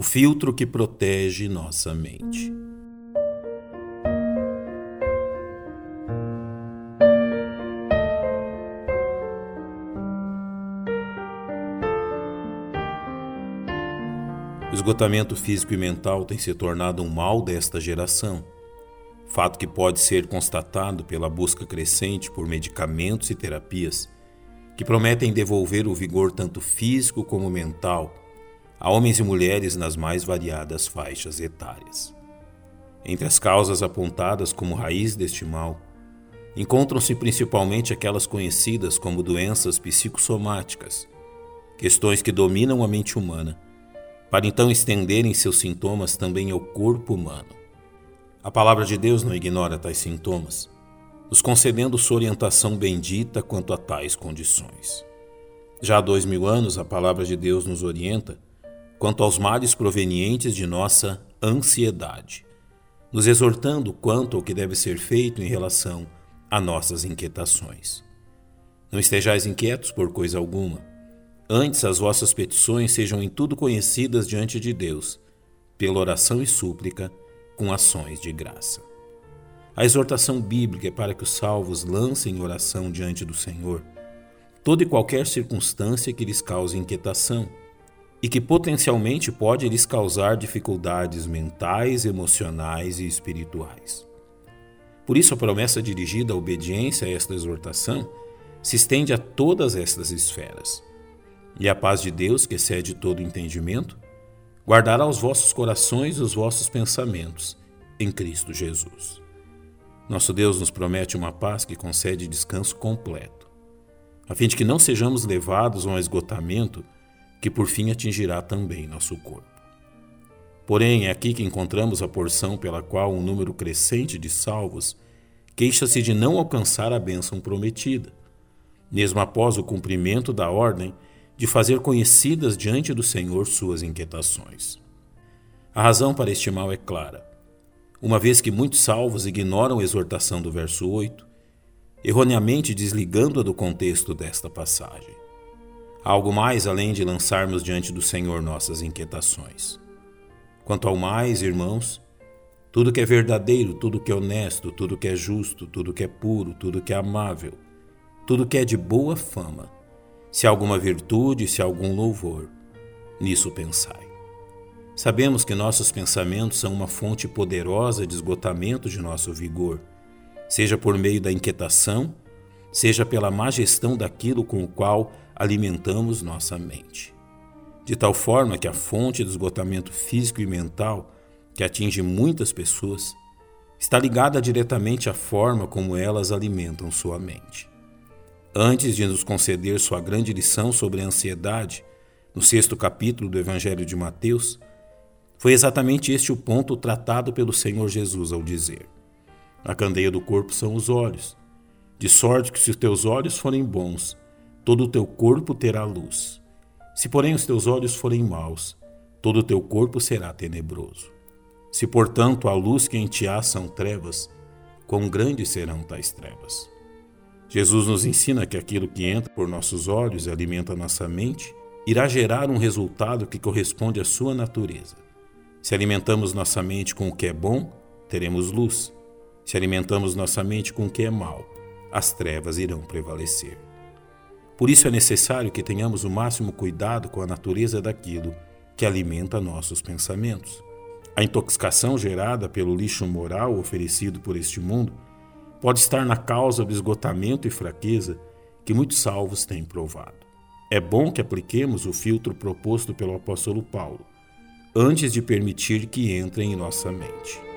o filtro que protege nossa mente. O esgotamento físico e mental tem se tornado um mal desta geração, fato que pode ser constatado pela busca crescente por medicamentos e terapias que prometem devolver o vigor tanto físico como mental a homens e mulheres nas mais variadas faixas etárias. Entre as causas apontadas como raiz deste mal, encontram-se principalmente aquelas conhecidas como doenças psicossomáticas, questões que dominam a mente humana para então estenderem seus sintomas também ao corpo humano. A palavra de Deus não ignora tais sintomas, nos concedendo sua orientação bendita quanto a tais condições. Já há dois mil anos, a palavra de Deus nos orienta quanto aos males provenientes de nossa ansiedade, nos exortando quanto ao que deve ser feito em relação a nossas inquietações. Não estejais inquietos por coisa alguma, Antes as vossas petições sejam em tudo conhecidas diante de Deus, pela oração e súplica, com ações de graça. A exortação bíblica é para que os salvos lancem oração diante do Senhor toda e qualquer circunstância que lhes cause inquietação e que potencialmente pode lhes causar dificuldades mentais, emocionais e espirituais. Por isso, a promessa dirigida à obediência a esta exortação se estende a todas estas esferas e a paz de Deus, que excede todo entendimento, guardará os vossos corações e os vossos pensamentos em Cristo Jesus. Nosso Deus nos promete uma paz que concede descanso completo, a fim de que não sejamos levados a um esgotamento que por fim atingirá também nosso corpo. Porém, é aqui que encontramos a porção pela qual um número crescente de salvos queixa-se de não alcançar a bênção prometida, mesmo após o cumprimento da ordem de fazer conhecidas diante do Senhor suas inquietações. A razão para este mal é clara. Uma vez que muitos salvos ignoram a exortação do verso 8, erroneamente desligando-a do contexto desta passagem. Algo mais além de lançarmos diante do Senhor nossas inquietações. Quanto ao mais, irmãos, tudo que é verdadeiro, tudo que é honesto, tudo que é justo, tudo que é puro, tudo que é amável, tudo que é de boa fama, se alguma virtude, se algum louvor, nisso pensai. Sabemos que nossos pensamentos são uma fonte poderosa de esgotamento de nosso vigor, seja por meio da inquietação, seja pela má gestão daquilo com o qual alimentamos nossa mente. De tal forma que a fonte do esgotamento físico e mental, que atinge muitas pessoas, está ligada diretamente à forma como elas alimentam sua mente. Antes de nos conceder sua grande lição sobre a ansiedade, no sexto capítulo do Evangelho de Mateus, foi exatamente este o ponto tratado pelo Senhor Jesus ao dizer: A candeia do corpo são os olhos, de sorte que se os teus olhos forem bons, todo o teu corpo terá luz. Se, porém, os teus olhos forem maus, todo o teu corpo será tenebroso. Se, portanto, a luz que em ti há são trevas, quão grandes serão tais trevas? Jesus nos ensina que aquilo que entra por nossos olhos e alimenta nossa mente irá gerar um resultado que corresponde à sua natureza. Se alimentamos nossa mente com o que é bom, teremos luz. Se alimentamos nossa mente com o que é mal, as trevas irão prevalecer. Por isso é necessário que tenhamos o máximo cuidado com a natureza daquilo que alimenta nossos pensamentos. A intoxicação gerada pelo lixo moral oferecido por este mundo pode estar na causa do esgotamento e fraqueza que muitos salvos têm provado. É bom que apliquemos o filtro proposto pelo apóstolo Paulo, antes de permitir que entrem em nossa mente.